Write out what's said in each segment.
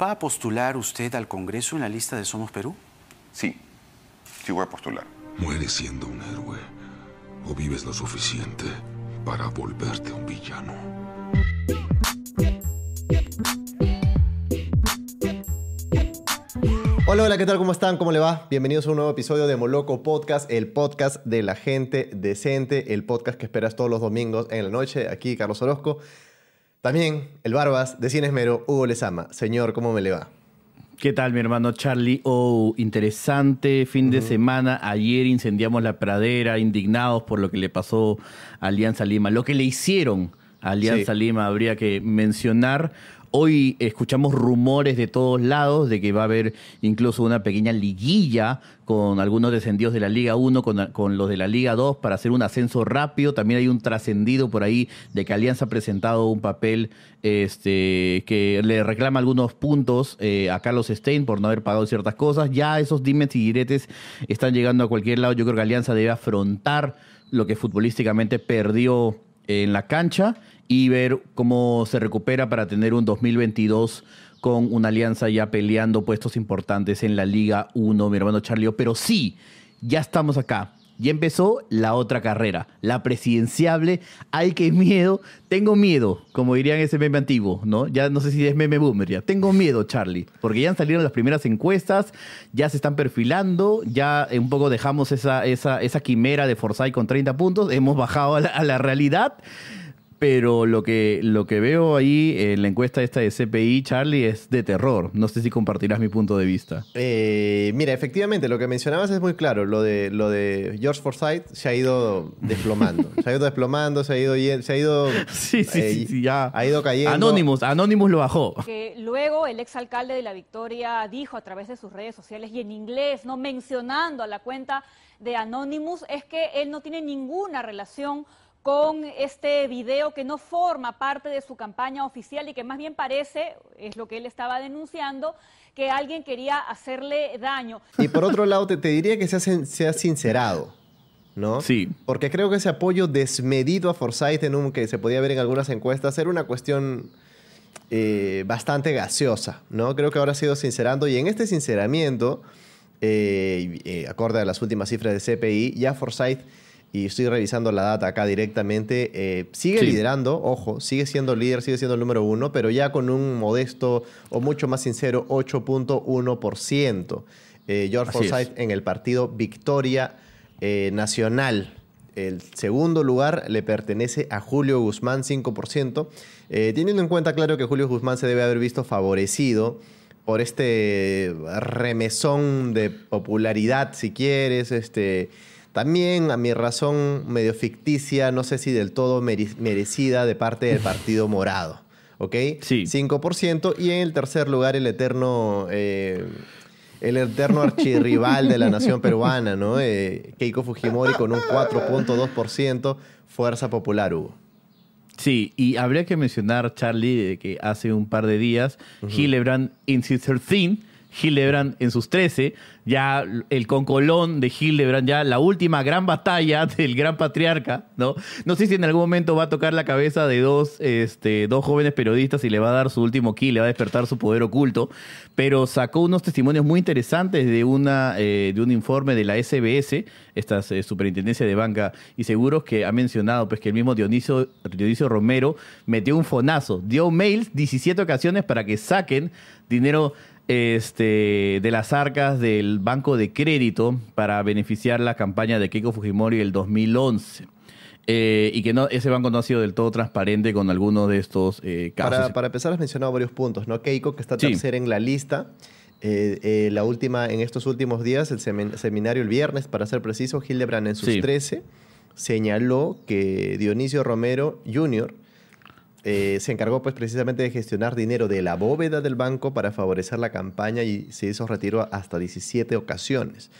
¿Va a postular usted al Congreso en la lista de Somos Perú? Sí, sí voy a postular. Mueres siendo un héroe o vives lo suficiente para volverte un villano. Hola, hola, ¿qué tal? ¿Cómo están? ¿Cómo le va? Bienvenidos a un nuevo episodio de Moloco Podcast, el podcast de la gente decente, el podcast que esperas todos los domingos en la noche. Aquí Carlos Orozco. También el Barbas de Cien Esmero, Hugo Lezama. Señor, ¿cómo me le va? ¿Qué tal, mi hermano Charlie? Oh, interesante fin de semana. Ayer incendiamos la pradera, indignados por lo que le pasó a Alianza Lima. Lo que le hicieron Alianza Sí. Lima habría que mencionar. Hoy escuchamos rumores de todos lados de que va a haber incluso una pequeña liguilla con algunos descendidos de la Liga 1 con, con los de la Liga 2 para hacer un ascenso rápido. También hay un trascendido por ahí de que Alianza ha presentado un papel este, que le reclama algunos puntos eh, a Carlos Stein por no haber pagado ciertas cosas. Ya esos dimes y diretes están llegando a cualquier lado. Yo creo que Alianza debe afrontar lo que futbolísticamente perdió en la cancha y ver cómo se recupera para tener un 2022 con una alianza ya peleando puestos importantes en la Liga 1, mi hermano Charlie. Pero sí, ya estamos acá. Ya empezó la otra carrera, la presidenciable. Ay, qué miedo. Tengo miedo, como dirían ese meme antiguo, ¿no? Ya no sé si es meme boomer ya. Tengo miedo, Charlie, porque ya han salido las primeras encuestas, ya se están perfilando, ya un poco dejamos esa, esa, esa quimera de Forsyth con 30 puntos, hemos bajado a la, a la realidad. Pero lo que, lo que veo ahí en la encuesta esta de CPI, Charlie, es de terror. No sé si compartirás mi punto de vista. Eh, mira, efectivamente, lo que mencionabas es muy claro. Lo de, lo de George Forsyth se ha ido desplomando. se ha ido desplomando, se ha ido... Se ha ido Sí, sí, eh, sí, sí, ya. Ha ido cayendo. Anonymous, Anonymous lo bajó. que luego el exalcalde de La Victoria dijo a través de sus redes sociales y en inglés, no mencionando a la cuenta de Anonymous, es que él no tiene ninguna relación con este video que no forma parte de su campaña oficial y que más bien parece, es lo que él estaba denunciando, que alguien quería hacerle daño. Y por otro lado, te, te diría que se ha, sin- se ha sincerado, ¿no? Sí. Porque creo que ese apoyo desmedido a Forsyth en un que se podía ver en algunas encuestas era una cuestión eh, bastante gaseosa, ¿no? Creo que ahora ha sido sincerando y en este sinceramiento, eh, eh, acorde a las últimas cifras de CPI, ya Forsyth, y estoy revisando la data acá directamente, eh, sigue Sí. liderando, ojo, sigue siendo líder, sigue siendo el número uno, pero ya con un modesto o mucho más sincero 8.1%. Eh, George Así Forsyth en el partido Victoria eh, Nacional. El segundo lugar le pertenece a Julio Guzmán, 5%. Eh, teniendo en cuenta, claro, que Julio Guzmán se debe haber visto favorecido por este remesón de popularidad, si quieres, este... También, a mi razón medio ficticia, no sé si del todo mere- merecida de parte del Partido Morado. ¿Ok? Sí. 5%. Y en el tercer lugar, el eterno, eh, el eterno archirrival de la nación peruana, ¿no? Eh, Keiko Fujimori con un 4.2%. Fuerza Popular, Hugo. Sí, y habría que mencionar, Charlie, de que hace un par de días, Hillebrand in his 13, Hillebrand en sus 13, ya el concolón de Hillebrand, ya la última gran batalla del gran patriarca, ¿no? No sé si en algún momento va a tocar la cabeza de dos, este, dos jóvenes periodistas y le va a dar su último kill, le va a despertar su poder oculto, pero sacó unos testimonios muy interesantes de, una, eh, de un informe de la SBS, esta eh, superintendencia de banca y seguros, que ha mencionado pues, que el mismo Dionisio, Dionisio Romero metió un fonazo, dio mails 17 ocasiones para que saquen dinero este, de las arcas del Banco de Crédito para beneficiar la campaña de Keiko Fujimori del 2011. Eh, y que no, ese banco no ha sido del todo transparente con algunos de estos eh, casos. Para, para empezar, has mencionado varios puntos, ¿no? Keiko, que está Sí. tercera en la lista. Eh, eh, la última, en estos últimos días, el semin- seminario el viernes, para ser preciso, Hildebrand en sus Sí. 13 señaló que Dionisio Romero Jr. eh, se encargó pues precisamente de gestionar dinero de la bóveda del banco para favorecer la campaña y se hizo retiro hasta 17 ocasiones.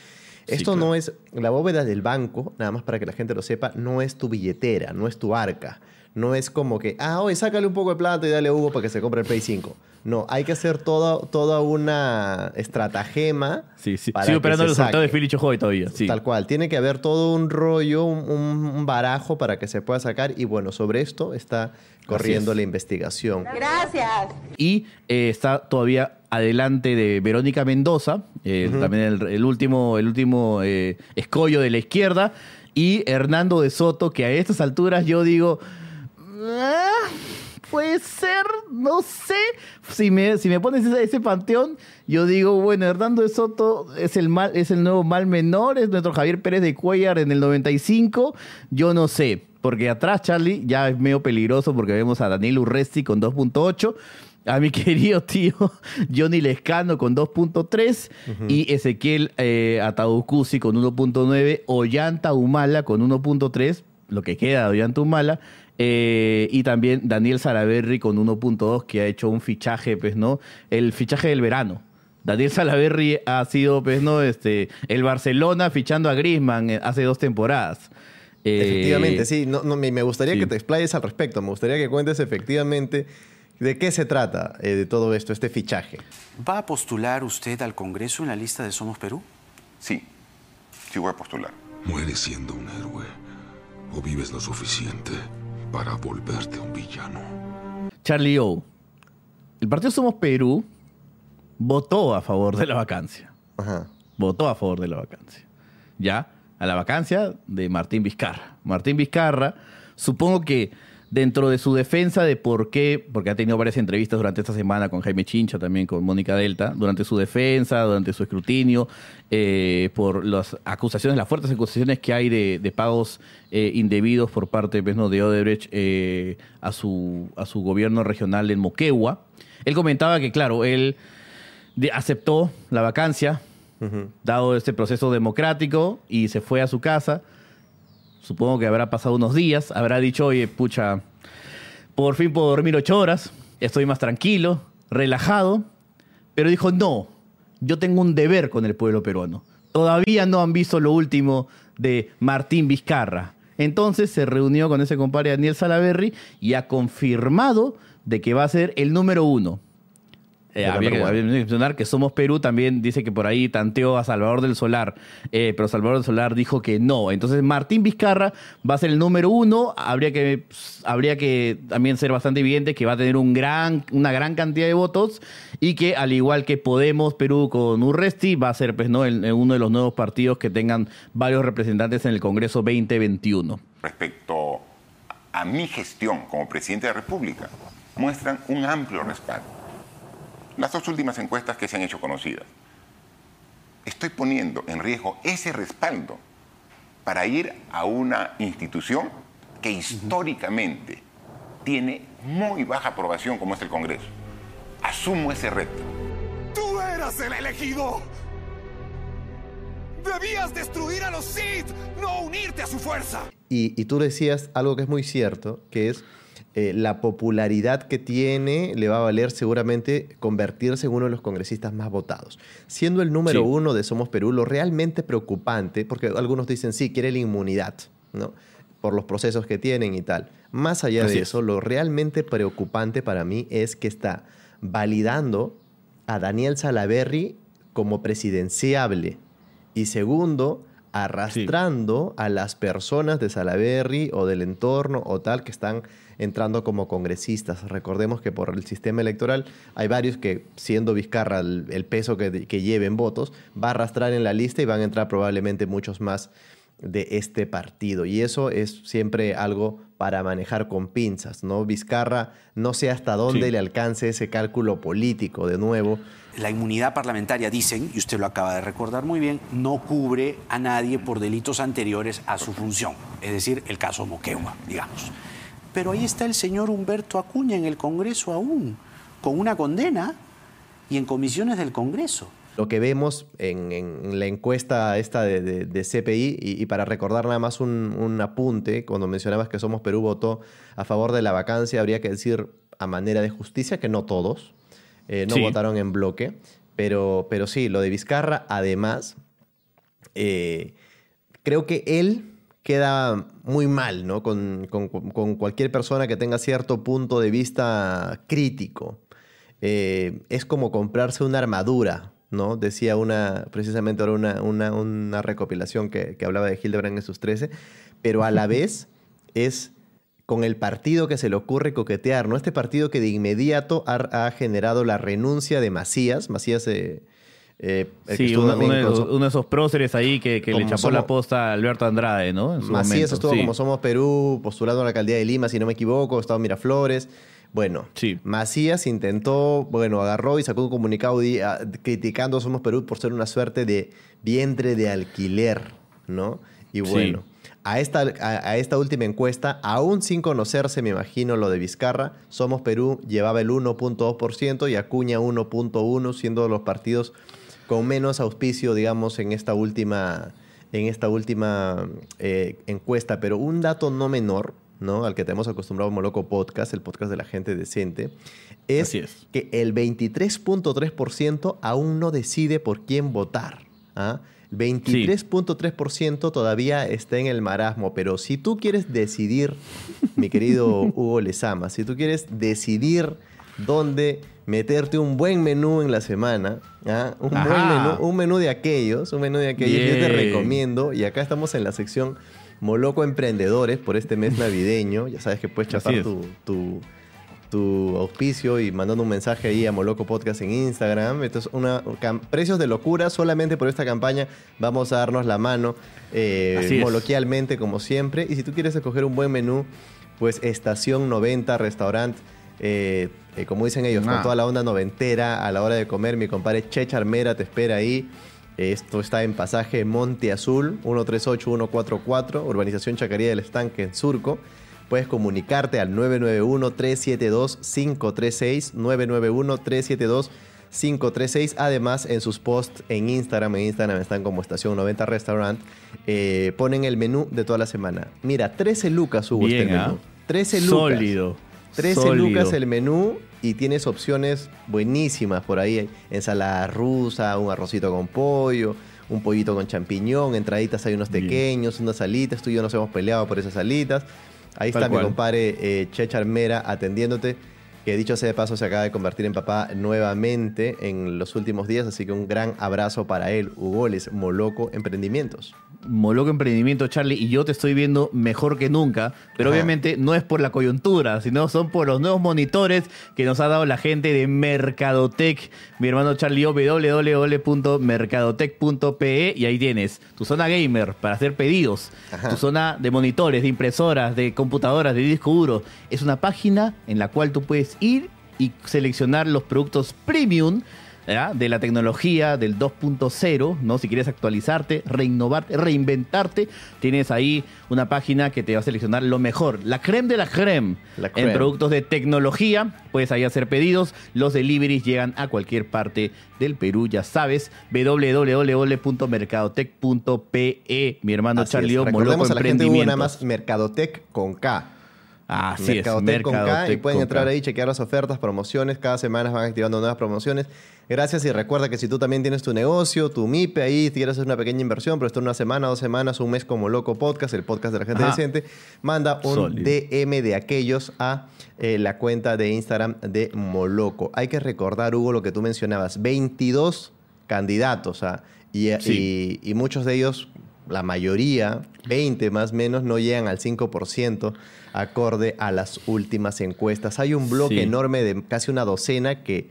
Sí, Esto claro. no es la bóveda del banco, nada más para que la gente lo sepa, no es tu billetera, no es tu arca. No es como que, ah, oye, sácale un poco de plata y dale a Hugo para que se compre el Play 5. No, hay que hacer toda, toda una estratagema. Sí, sí. para Sigo esperando el sorteo de. Philly Chojoy todavía. Sí. Tal cual. Tiene que haber todo un rollo, un, un- barajo para que se pueda sacar. Y bueno, sobre esto está corriendo es. la investigación. Gracias. Y eh, está todavía adelante de Verónica Mendoza, eh, también el, el último, el último eh, escollo de la izquierda, y Hernando de Soto, que a estas alturas yo digo, "Ah, puede ser, no sé. Si me, si me pones ese, ese panteón, yo digo, bueno, Hernando de Soto es el, mal, es el nuevo mal menor, es nuestro Javier Pérez de Cuellar en el 95, yo no sé. Porque atrás, Charlie, ya es medio peligroso porque vemos a Daniel Urresti con 2.8, a mi querido tío Johnny Lescano con 2.3 y Ezequiel eh, con 1.9, Ollanta Humala con 1.3, lo que queda de Ollanta Humala, eh, y también Daniel Salaverry con 1.2 que ha hecho un fichaje, pues, ¿no? El fichaje del verano. Daniel Salaverry ha sido, pues, ¿no? Este, el Barcelona fichando a Griezmann eh, hace dos temporadas. Eh, Efectivamente, sí. No, no, me me gustaría sí. que te explayes al respecto. Me gustaría que cuentes efectivamente de qué se trata eh, de todo esto, este fichaje. ¿Va a postular usted al Congreso en la lista de Somos Perú? Sí, sí voy a postular. Mueres siendo un héroe o vives lo suficiente para volverte un villano. Charlie O. El partido Somos Perú votó a favor de la vacancia. Ajá. Votó a favor de la vacancia. ¿Ya? A la vacancia de Martín Vizcarra. Martín Vizcarra, supongo que dentro de su defensa de por qué, porque ha tenido varias entrevistas durante esta semana con Jaime Chincha, también con Mónica Delta, durante su defensa, durante su escrutinio, eh, por las acusaciones, las fuertes acusaciones que hay de, de pagos eh, indebidos por parte pues, ¿no? de Odebrecht eh, a, su, a su gobierno regional en Moquegua. Él comentaba que, claro, él aceptó la vacancia, dado este proceso democrático, y se fue a su casa. Supongo que habrá pasado unos días, habrá dicho, oye, pucha, por fin puedo dormir ocho horas, estoy más tranquilo, relajado, pero dijo, no, yo tengo un deber con el pueblo peruano. Todavía no han visto lo último de Martín Vizcarra. Entonces se reunió con ese compadre Daniel Salaverry y ha confirmado de que va a ser el número uno. Eh, había, que, number one. había que mencionar que Somos Perú también dice que por ahí tanteó a Salvador del Solar, eh, pero Salvador del Solar dijo que no. Entonces Martín Vizcarra va a ser el número uno. Habría que, habría que también ser bastante evidente que va a tener un gran, una gran cantidad de votos y que al igual que Podemos Perú con Urresti va a ser pues, ¿no? el- uno de los nuevos partidos que tengan varios representantes en el Congreso 2021. Respecto a mi gestión como presidente de la República, muestran un amplio respaldo. Las dos últimas encuestas que se han hecho conocidas. Estoy poniendo en riesgo ese respaldo para ir a una institución que históricamente tiene muy baja aprobación como es el Congreso. Asumo ese reto. ¡Tú eras el elegido! ¡Debías destruir a los Sith, no unirte a su fuerza! Y, y tú decías algo que es muy cierto, que es eh, la popularidad que tiene le va a valer seguramente convertirse en uno de los congresistas más votados. Siendo el número Sí. uno de Somos Perú, lo realmente preocupante, porque algunos dicen, sí, quiere la inmunidad, ¿no? Por los procesos que tienen y tal. Más allá Así de es. eso, lo realmente preocupante para mí es que está validando a Daniel Salaverry como presidenciable. Y segundo, arrastrando a las personas de Salaverry o del entorno o tal que están entrando como congresistas. Recordemos que por el sistema electoral hay varios que, siendo Vizcarra el, el peso que, que lleven votos, va a arrastrar en la lista y van a entrar probablemente muchos más de este partido. Y eso es siempre algo para manejar con pinzas, ¿no? Vizcarra no sé hasta dónde Sí. le alcance ese cálculo político de nuevo. La inmunidad parlamentaria, dicen, y usted lo acaba de recordar muy bien, no cubre a nadie por delitos anteriores a su función, es decir, el caso Moquegua, digamos. Pero ahí está el señor Humberto Acuña en el Congreso aún, con una condena y en comisiones del Congreso. Lo que vemos en, en la encuesta esta de, de- de CPI, y, y para recordar nada más un, un apunte, cuando mencionabas que Somos Perú votó a favor de la vacancia, habría que decir a manera de justicia que no todos, eh, no Sí. votaron en bloque, pero, pero sí, lo de Vizcarra, además, eh, creo que él queda muy mal, ¿no? Con, con- con cualquier persona que tenga cierto punto de vista crítico. eh, es como comprarse una armadura, ¿no? Decía una, precisamente ahora una, una, una recopilación que, que hablaba de Hildebrand en sus 13, pero a la vez es con el partido que se le ocurre coquetear, ¿no? Este partido que de inmediato ha, ha generado la renuncia de Macías, Macías... eh, eh, el Sí, uno, de esos, su- uno de esos próceres ahí que, que le chapó somos- la posta a Alberto Andrade, ¿no? En su Macías momento, estuvo sí. como Somos Perú, postulando a la alcaldía de Lima, si no me equivoco, estaba Miraflores. Bueno, Sí. Macías intentó, bueno, agarró y sacó un comunicado di- a- criticando a Somos Perú por ser una suerte de vientre de alquiler, ¿no? Y bueno, a, esta, a, a esta última encuesta, aún sin conocerse, me imagino, lo de Vizcarra, Somos Perú llevaba el 1.2% y Acuña 1.1%, siendo los partidos con menos auspicio, digamos, en esta última, en esta última eh, encuesta. Pero un dato no menor, ¿no? Al que tenemos acostumbrado Moloco Podcast, el podcast de la gente decente, es, que el 23.3% aún no decide por quién votar. ¿ah? 23.3% todavía está en el marasmo, pero si tú quieres decidir, mi querido Hugo Lezama, si tú quieres decidir dónde meterte un buen menú en la semana, ¿ah? un buen menú, un menú de aquellos, un menú de aquellos, yo te Bien. recomiendo, y acá estamos en la sección Moloco Emprendedores por este mes navideño, ya sabes que puedes chapar tu, tu, tu auspicio y mandando un mensaje ahí a Moloco Podcast en Instagram. Esto es una precios de locura. Solamente por esta campaña vamos a darnos la mano eh, moloquialmente, como siempre. Y si tú quieres escoger un buen menú, pues Estación 90 Restaurant. eh, eh, como dicen ellos, con Ah. toda la onda noventera a la hora de comer, mi compadre Che Charmera te espera ahí. Esto está en pasaje Monte Azul, 138144, urbanización Chacaría del Estanque en Surco. Puedes comunicarte al 991-372-536, 991-372-536. Además, en sus posts en Instagram, en Instagram están como Estación 90 Restaurant, eh, ponen el menú de toda la semana. Mira, 13 lucas hubo Bien, este menú. 13 lucas. Sólido. 13 sólido. lucas el menú y tienes opciones buenísimas por ahí. Ensalada rusa, un arrocito con pollo, un pollito con champiñón, entraditas hay unos pequeños, unas alitas. Tú y yo nos hemos peleado por esas alitas. Ahí Tal está mi compadre eh, Che Charmera atendiéndote, que dicho sea de paso se acaba de convertir en papá nuevamente en los últimos días, así que un gran abrazo para él, Hugoles Moloco Emprendimientos. Moloco Emprendimiento, Charlie, y yo te estoy viendo mejor que nunca, pero Ajá. obviamente no es por la coyuntura, sino son por los nuevos monitores que nos ha dado la gente de Mercadotec. Mi hermano Charlie, www.mercadotec.pe y ahí tienes tu zona gamer para hacer pedidos, Ajá. tu zona de monitores, de impresoras, de computadoras, de disco duro. Es una página en la cual tú puedes ir y seleccionar los productos premium de la tecnología del 2.0, ¿no? Si quieres actualizarte, reinnovarte, reinventarte, tienes ahí una página que te va a seleccionar lo mejor, la creme de la creme, La en productos de tecnología. Puedes ahí hacer pedidos, los deliveries llegan a cualquier parte del Perú, ya sabes, www.mercadotec.pe, mi hermano Así Charlie es. Recordemos a la gente nada más Mercadotec con K. Así Mercadotec es, con K y pueden con entrar K. ahí, chequear las ofertas, promociones. Cada semana van activando nuevas promociones. Gracias y recuerda que si tú también tienes tu negocio, tu MIPE ahí, si quieres hacer una pequeña inversión, pero esto una semana, dos semanas, un mes como Loco Podcast, el podcast de la gente Ajá. decente, manda un Sólido. DM de aquellos a eh, la cuenta de Instagram de Moloco. Hay que recordar, Hugo, lo que tú mencionabas, 22 candidatos, ah, y, Sí. y- y muchos de ellos, la mayoría, 20 más o menos, no llegan al 5% acorde a las últimas encuestas. Hay un bloque Sí. enorme de casi una docena que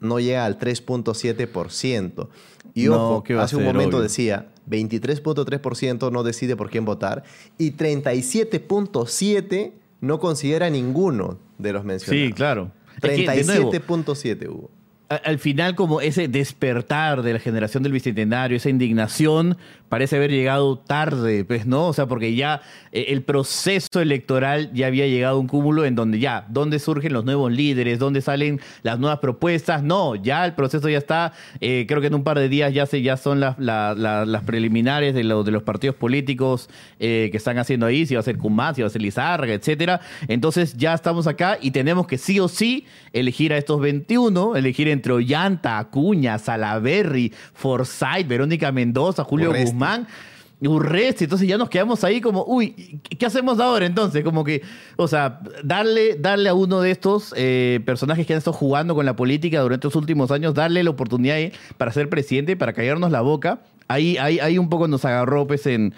no llega al 3.7%. Y No, ojo, ¿qué va a hace un momento obvio? decía, 23.3% no decide por quién votar y 37.7% no considera ninguno de los mencionados. Sí, claro. Es que, de nuevo, 37.7 hubo. Al final como ese despertar de la generación del bicentenario, esa indignación, parece haber llegado tarde, pues, ¿no? O sea, porque ya eh, el proceso electoral ya había llegado a un cúmulo en donde ya, ¿dónde surgen los nuevos líderes? ¿Dónde salen las nuevas propuestas? No, ya el proceso ya está, eh, creo que en un par de días ya, se, ya son las, la- la- las preliminares de, lo- de los partidos políticos eh, que están haciendo ahí, si va a ser Cumán, si va a ser Lizárraga, etcétera. Entonces ya estamos acá y tenemos que sí o sí elegir a estos 21, elegir entre Ollanta, Acuña, Salaberry, Forsyth, Verónica Mendoza, Julio Urresti. Guzmán. Urresti, entonces ya nos quedamos ahí como, uy, ¿qué hacemos ahora entonces? Como que, o sea, darle, darle a uno de estos eh, personajes que han estado jugando con la política durante los últimos años, darle la oportunidad para ser presidente, para callarnos la boca, ahí, ahí, ahí un poco nos agarró pues en,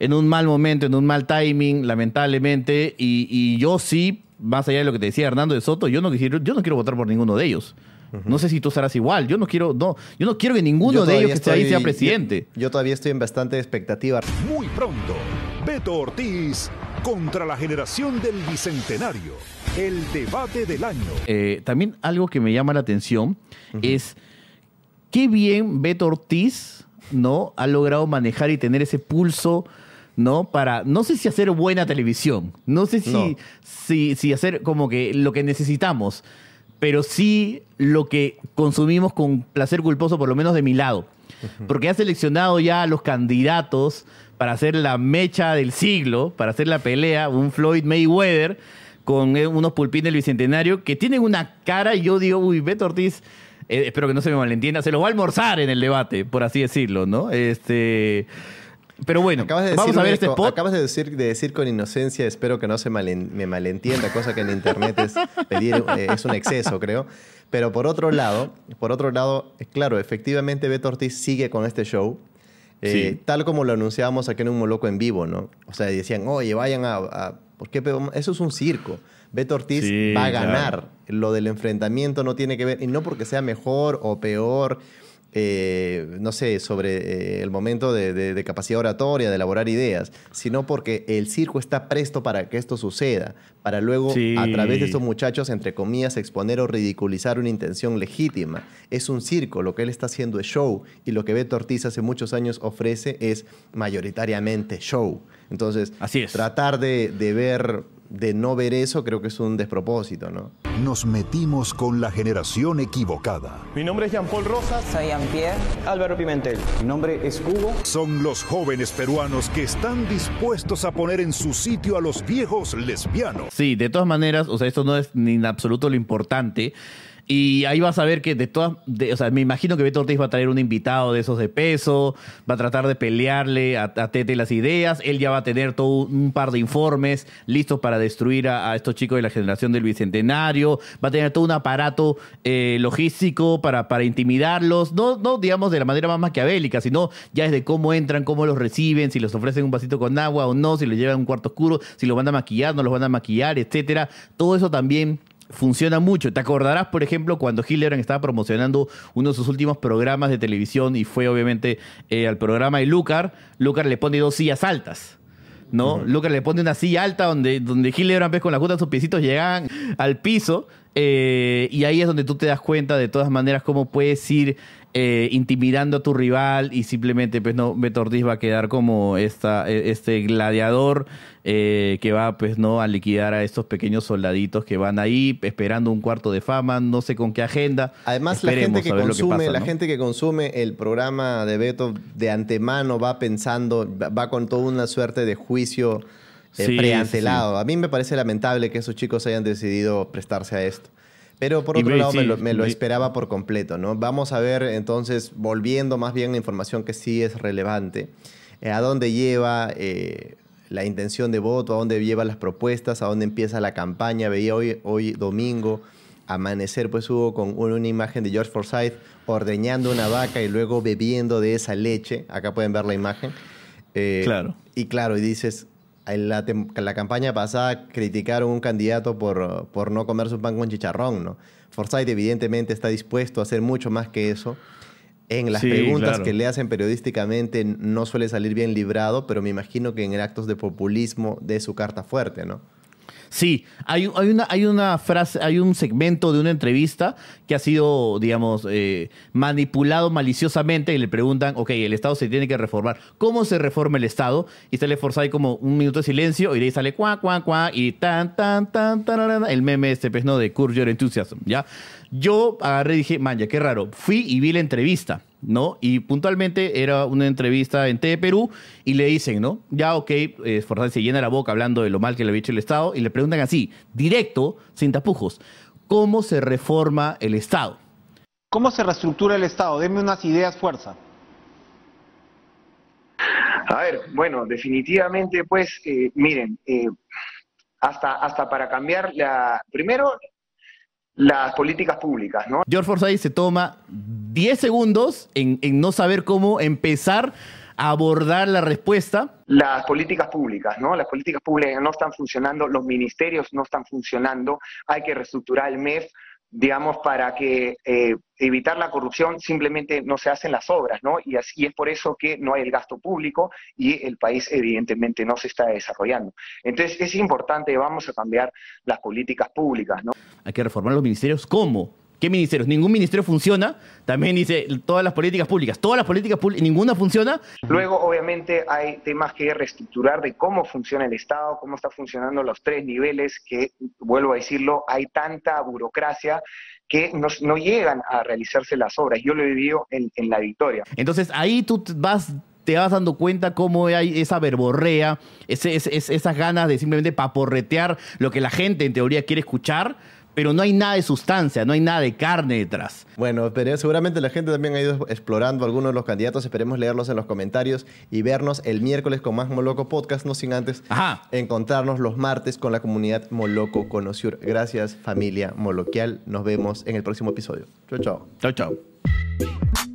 en un mal momento, en un mal timing, lamentablemente, y, y yo sí, más allá de lo que te decía Hernando de Soto, yo no, quiero, yo no quiero votar por ninguno de ellos. No sé si tú serás igual. Yo no quiero, no, yo no quiero que ninguno Yo de ellos que esté ahí sea presidente. Yo, yo todavía estoy en bastante expectativa. Muy pronto, Beto Ortiz contra la generación del Bicentenario. El debate del año. Eh, también algo que me llama la atención es qué bien Beto Ortiz, ¿no? Ha logrado manejar y tener ese pulso, ¿no? Para, no sé si hacer buena televisión, no sé si, No. si, si hacer como que lo que necesitamos, pero sí lo que consumimos con placer culposo, por lo menos de mi lado. Porque ha seleccionado ya a los candidatos para hacer la mecha del siglo, para hacer la pelea, un Floyd Mayweather con eh, unos pulpines del Bicentenario que tienen una cara y yo digo, uy, Beto Ortiz, eh, espero que no se me malentienda, se lo va a almorzar en el debate, por así decirlo, ¿no? Este... Pero bueno, Acabas de vamos decir a ver este spot. Acabas de decir, de decir con inocencia, espero que no se malen- me malentienda, cosa que en internet es pedir, eh, es un exceso, creo. Pero por otro lado, por otro lado, claro, efectivamente Beto Ortiz sigue con este show. eh, Sí. Tal como lo anunciábamos aquí en Un Moloco en vivo, ¿no? O sea, decían, oye, vayan a... a- ¿Por qué? Eso es un circo. Beto Ortiz Sí, va a claro. ganar. Lo del enfrentamiento no tiene que ver, y no porque sea mejor o peor, eh, no sé, sobre eh, el momento de, de- de capacidad oratoria, de elaborar ideas, sino porque el circo está presto para que esto suceda, para luego, Sí. a través de estos muchachos, entre comillas, exponer o ridiculizar una intención legítima. Es un circo, lo que él está haciendo es show, y lo que Beto Ortiz hace muchos años ofrece es mayoritariamente show. Entonces, Así es. tratar de, de ver, de no ver eso, creo que es un despropósito, ¿no? Nos metimos con la generación equivocada. Mi nombre es Jean-Paul Rosas. Soy Jean-Pierre. Álvaro Pimentel. Mi nombre es Hugo. Son los jóvenes peruanos que están dispuestos a poner en su sitio a los viejos lesbianos. Sí, de todas maneras, o sea, esto no es ni en absoluto lo importante. Y ahí vas a ver que de todas, o sea, me imagino que Beto Ortiz va a traer un invitado de esos de peso, va a tratar de pelearle a, Tete las ideas, él ya va a tener todo un par de informes listos para destruir a, estos chicos de la generación del Bicentenario, va a tener todo un aparato eh, logístico para, para intimidarlos, no, no digamos de la manera más maquiavélica, sino ya es de cómo entran, cómo los reciben, si les ofrecen un vasito con agua o no, si les llevan a un cuarto oscuro, si los van a maquillar, no los van a maquillar, etcétera. Todo eso también funciona mucho. Te acordarás, por ejemplo, cuando Hildebrand estaba promocionando uno de sus últimos programas de televisión y fue obviamente eh, al programa de Lucar, Lucar le pone dos sillas altas. ¿no? Lucar le pone una silla alta donde, donde Hildebrand ves con la junta de sus piecitos llegan al piso eh, y ahí es donde tú te das cuenta de todas maneras cómo puedes ir eh, intimidando a tu rival y simplemente pues no Beto Ortiz va a quedar como esta, eh, este gladiador eh, que va pues no a liquidar a estos pequeños soldaditos que van ahí esperando un cuarto de fama, no sé con qué agenda. Además, la gente que consume, pasa, la ¿no? gente que consume el programa de Beto de antemano va pensando, va- con toda una suerte de juicio eh, Sí, preantelado. A mí me parece lamentable que esos chicos hayan decidido prestarse a esto. Pero por otro lado, me, lo, me lo ve- esperaba por completo, ¿no? Vamos a ver entonces, volviendo más bien a información que sí es relevante, eh, a dónde lleva eh, la intención de voto, a dónde lleva las propuestas, a dónde empieza la campaña. Veía hoy, hoy domingo amanecer, pues hubo con una, una imagen de George Forsyth ordeñando una vaca y luego bebiendo de esa leche. Acá pueden ver la imagen. Eh, Claro. Y claro, y dices, la, la campaña pasada criticaron a un candidato por, por no comer su pan con chicharrón, ¿no? Forsyth evidentemente está dispuesto a hacer mucho más que eso. En las Sí, preguntas claro. que le hacen periodísticamente no suele salir bien librado, pero me imagino que en actos de populismo de su carta fuerte, ¿no? Sí, hay, hay, una, hay una frase, hay un segmento de una entrevista que ha sido, digamos, eh, manipulado maliciosamente y le preguntan, ok, el Estado se tiene que reformar. ¿Cómo se reforma el Estado? Y sale Forsyth como un minuto de silencio y de ahí sale cuá, cuá, cuá y tan, tan, tan, tararara, el meme este, pues, ¿no? De Curve Your Enthusiasm, ¿ya? Yo agarré y dije, man, ya qué raro. Fui y vi la entrevista, ¿no? Y puntualmente era una entrevista en TV Perú y le dicen, ¿no? Ya, ok, eh, Forsyth se llena la boca hablando de lo mal que le había hecho el Estado y le preguntan así, directo, sin tapujos, ¿cómo se reforma el Estado? ¿Cómo se reestructura el Estado? Deme unas ideas, fuerza. A ver, bueno, definitivamente, pues, eh, miren, eh, hasta, hasta para cambiar la, primero, las políticas públicas, ¿no? George Forsyth se toma 10 segundos en, en no saber cómo empezar a abordar la respuesta. Las políticas públicas, ¿no? Las políticas públicas no están funcionando, los ministerios no están funcionando, hay que reestructurar el MEF, digamos, para que eh, evitar la corrupción simplemente no se hacen las obras, ¿no? Y así es por eso que no hay el gasto público y el país evidentemente no se está desarrollando. Entonces es importante, vamos a cambiar las políticas públicas, ¿no? Hay que reformar los ministerios. ¿Cómo? ¿Qué ministerios? Ningún ministerio funciona. También dice todas las políticas públicas. Todas las políticas públicas, ninguna funciona. Luego, obviamente, hay temas que reestructurar de cómo funciona el Estado, cómo están funcionando los tres niveles, que, vuelvo a decirlo, hay tanta burocracia que no, no llegan a realizarse las obras. Yo lo he vivido en, en la victoria. Entonces, ahí tú vas te vas dando cuenta cómo hay esa verborrea, ese, ese, esas ganas de simplemente paporretear lo que la gente en teoría quiere escuchar, pero no hay nada de sustancia, no hay nada de carne detrás. Bueno, pero seguramente la gente también ha ido explorando algunos de los candidatos. Esperemos leerlos en los comentarios y vernos el miércoles con más Moloco Podcast, no sin antes Ajá. encontrarnos los martes con la comunidad Moloco Conociur. Gracias, familia Moloquial. Nos vemos en el próximo episodio. Chau, chao. Chau, chau.